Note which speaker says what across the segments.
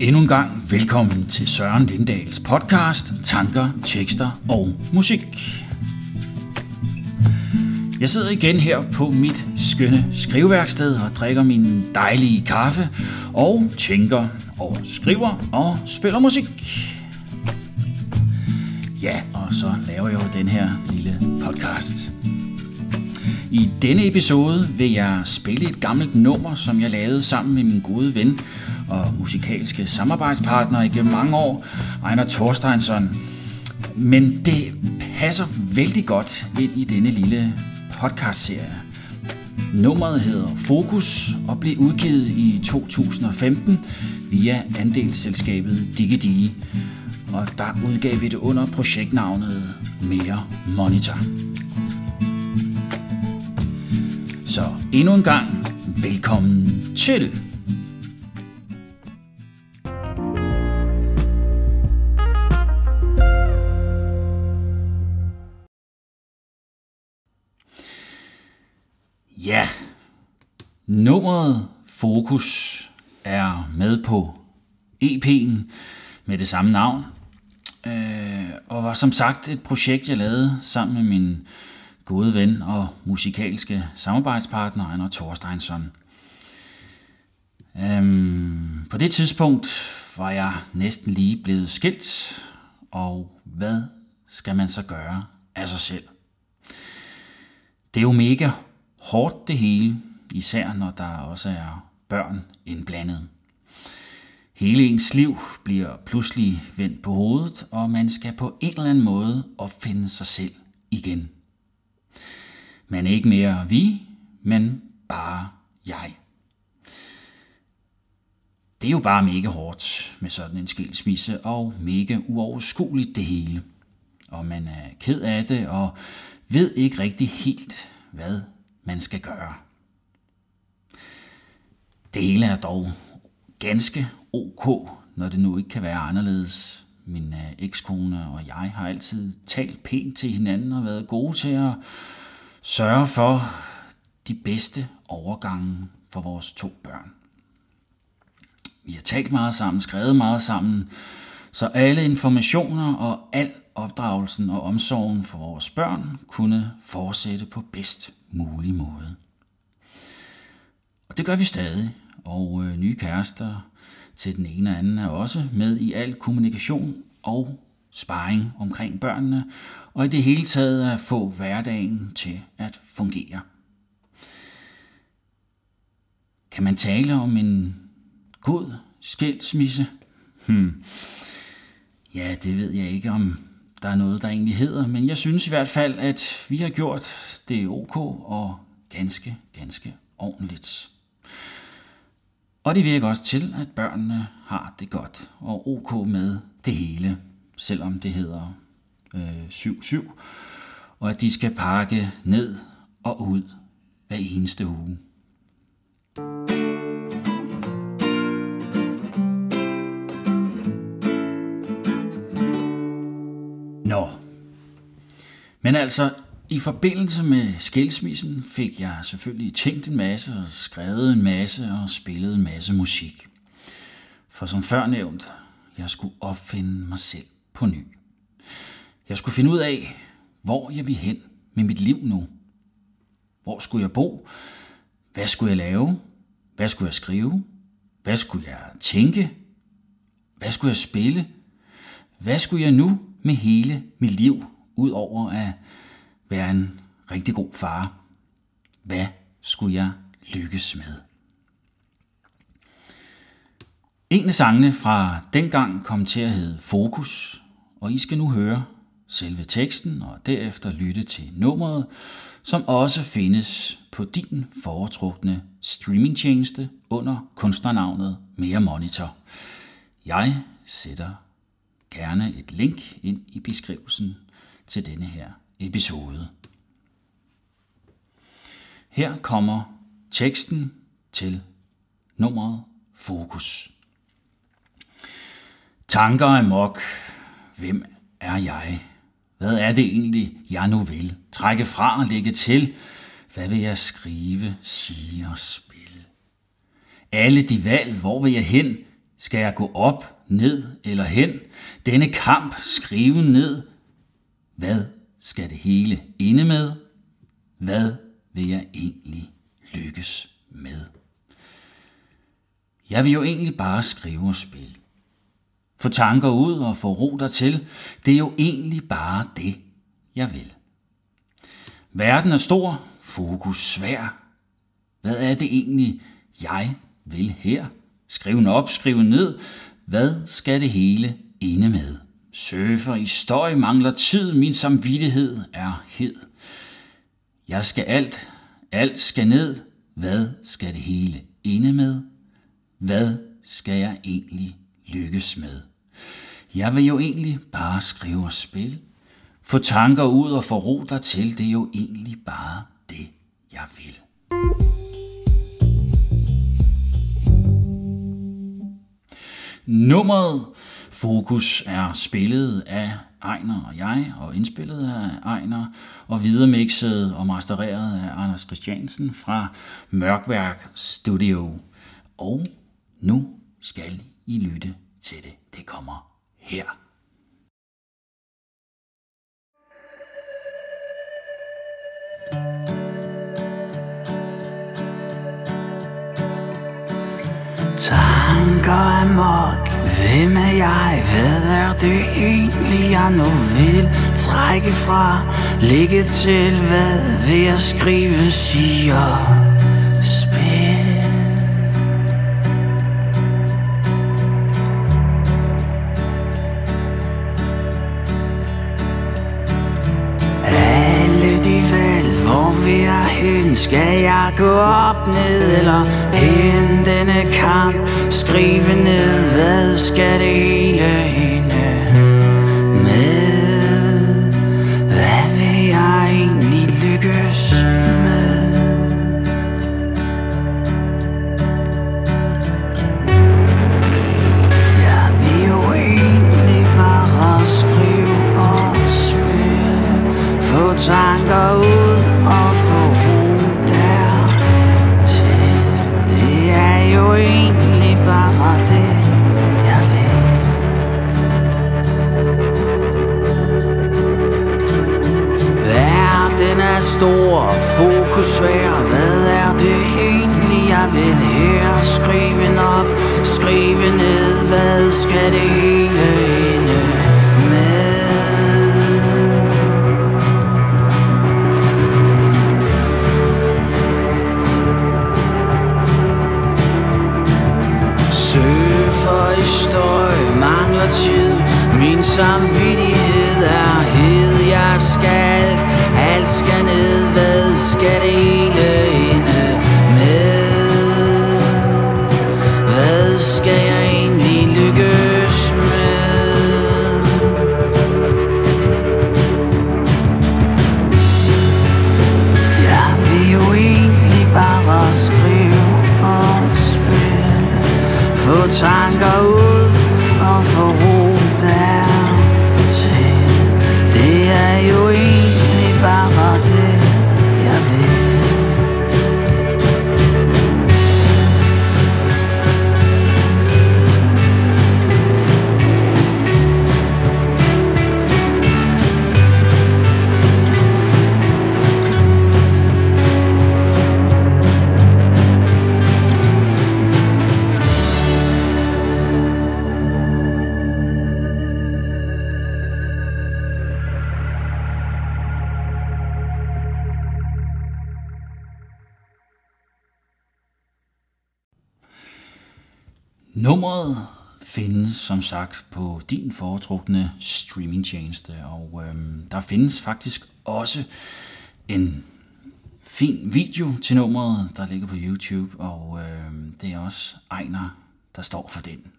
Speaker 1: Endnu en gang velkommen til Søren Lindals podcast Tanker, tekster og musik. Jeg sidder igen her på mit skønne skriveværksted og drikker min dejlige kaffe og tænker og skriver og spiller musik. Ja, og så laver jeg jo den her lille podcast. I denne episode vil jeg spille et gammelt nummer, som jeg lavede sammen med min gode ven og musikalske samarbejdspartner igennem mange år, Ejner Thorsteinsson. Men det passer vældig godt ind i denne lille podcastserie. Nummeret hedder Fokus og blev udgivet i 2015 via andelsselskabet DigiDigi. Og der udgav vi det under projektnavnet Mere Monitor. Så endnu en gang, velkommen til. Ja, nummeret Fokus er med på EP'en med det samme navn, øh, og var som sagt et projekt, jeg lavede sammen med min gode ven og musikalske samarbejdspartner, Ejner Thorsteinsson. Øhm, på det tidspunkt var jeg næsten lige blevet skilt, og hvad skal man så gøre af sig selv? Det er jo mega hårdt det hele, især når der også er børn indblandet. Hele ens liv bliver pludselig vendt på hovedet, og man skal på en eller anden måde opfinde sig selv igen men ikke mere vi, men bare jeg. Det er jo bare mega hårdt med sådan en skilsmisse, og mega uoverskueligt det hele. Og man er ked af det, og ved ikke rigtig helt, hvad man skal gøre. Det hele er dog ganske ok, når det nu ikke kan være anderledes. Min øh, ekskone og jeg har altid talt pænt til hinanden og været gode til at sørge for de bedste overgange for vores to børn. Vi har talt meget sammen, skrevet meget sammen, så alle informationer og al opdragelsen og omsorgen for vores børn kunne fortsætte på bedst mulig måde. Og det gør vi stadig, og øh, nye kærester til den ene og anden er også med i al kommunikation og sparring omkring børnene, og i det hele taget at få hverdagen til at fungere. Kan man tale om en god skilsmisse? Hmm. Ja, det ved jeg ikke, om der er noget, der egentlig hedder, men jeg synes i hvert fald, at vi har gjort det ok og ganske, ganske ordentligt. Og det virker også til, at børnene har det godt og ok med det hele, selvom det hedder øh, 7-7, og at de skal pakke ned og ud hver eneste uge. Nå. Men altså, i forbindelse med skilsmissen fik jeg selvfølgelig tænkt en masse og skrevet en masse og spillet en masse musik. For som før nævnt, jeg skulle opfinde mig selv på ny. Jeg skulle finde ud af, hvor jeg ville hen med mit liv nu. Hvor skulle jeg bo? Hvad skulle jeg lave? Hvad skulle jeg skrive? Hvad skulle jeg tænke? Hvad skulle jeg spille? Hvad skulle jeg nu med hele mit liv, ud over at være en rigtig god far? Hvad skulle jeg lykkes med? En af sangene fra dengang kom til at hedde Fokus, og I skal nu høre selve teksten og derefter lytte til nummeret, som også findes på din foretrukne streamingtjeneste under kunstnernavnet Mere Monitor. Jeg sætter gerne et link ind i beskrivelsen til denne her episode. Her kommer teksten til nummeret Fokus. Tanker er mok. Hvem er jeg? Hvad er det egentlig, jeg nu vil? Trække fra og lægge til. Hvad vil jeg skrive, sige og spille? Alle de valg, hvor vil jeg hen? Skal jeg gå op, ned eller hen? Denne kamp skrive ned. Hvad skal det hele inde med? Hvad vil jeg egentlig lykkes med? Jeg vil jo egentlig bare skrive og spille. Få tanker ud og få ro dertil, det er jo egentlig bare det, jeg vil. Verden er stor, fokus svær. Hvad er det egentlig, jeg vil her? Skriv den op, skriv ned. Hvad skal det hele ende med? Søfer i støj, mangler tid, min samvittighed er hed. Jeg skal alt, alt skal ned. Hvad skal det hele ende med? Hvad skal jeg egentlig lykkes med? Jeg vil jo egentlig bare skrive og spille. Få tanker ud og få ro dertil, det er jo egentlig bare det, jeg vil. Nummeret Fokus er spillet af Ejner og jeg, og indspillet af Ejner, og videremixet og mastereret af Anders Christiansen fra Mørkværk Studio. Og nu skal I i lytte til det. Det kommer her.
Speaker 2: Tanker amok, hvem er jeg? Hvad er det egentlig, jeg nu vil trække fra? Ligge til, hvad vil jeg skrive, siger valg, hvor? Skal jeg gå op, ned eller hen denne kamp? Skrive ned, hvad skal det hele ende den er stor, fokus svær Hvad er det egentlig, jeg vil her? Skrive op, skrive ned Hvad skal det hele ende med? Søger i støj, mangler tid Min samvittighed er hed Jeg skal, alt skal ned. Hvad skal
Speaker 1: Nummeret findes som sagt på din foretrukne streamingtjeneste, og øhm, der findes faktisk også en fin video til nummeret, der ligger på YouTube, og øhm, det er også Ejner, der står for den.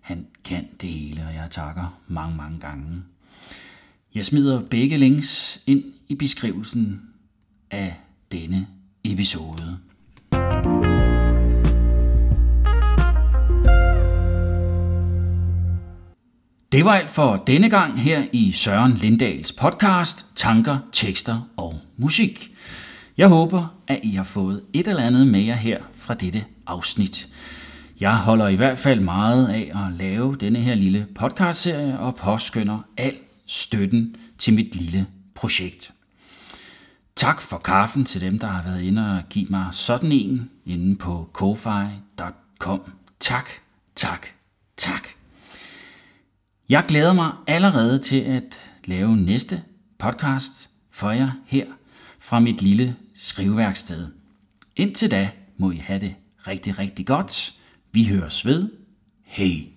Speaker 1: Han kan det hele, og jeg takker mange, mange gange. Jeg smider begge links ind i beskrivelsen af denne episode. Det var alt for denne gang her i Søren Lindals podcast Tanker, Tekster og Musik. Jeg håber, at I har fået et eller andet med jer her fra dette afsnit. Jeg holder i hvert fald meget af at lave denne her lille podcastserie og påskynder al støtten til mit lille projekt. Tak for kaffen til dem, der har været inde og give mig sådan en inde på ko Tak, tak, tak. Jeg glæder mig allerede til at lave næste podcast for jer her fra mit lille skriveværksted. Indtil da må I have det rigtig, rigtig godt. Vi høres ved. Hej.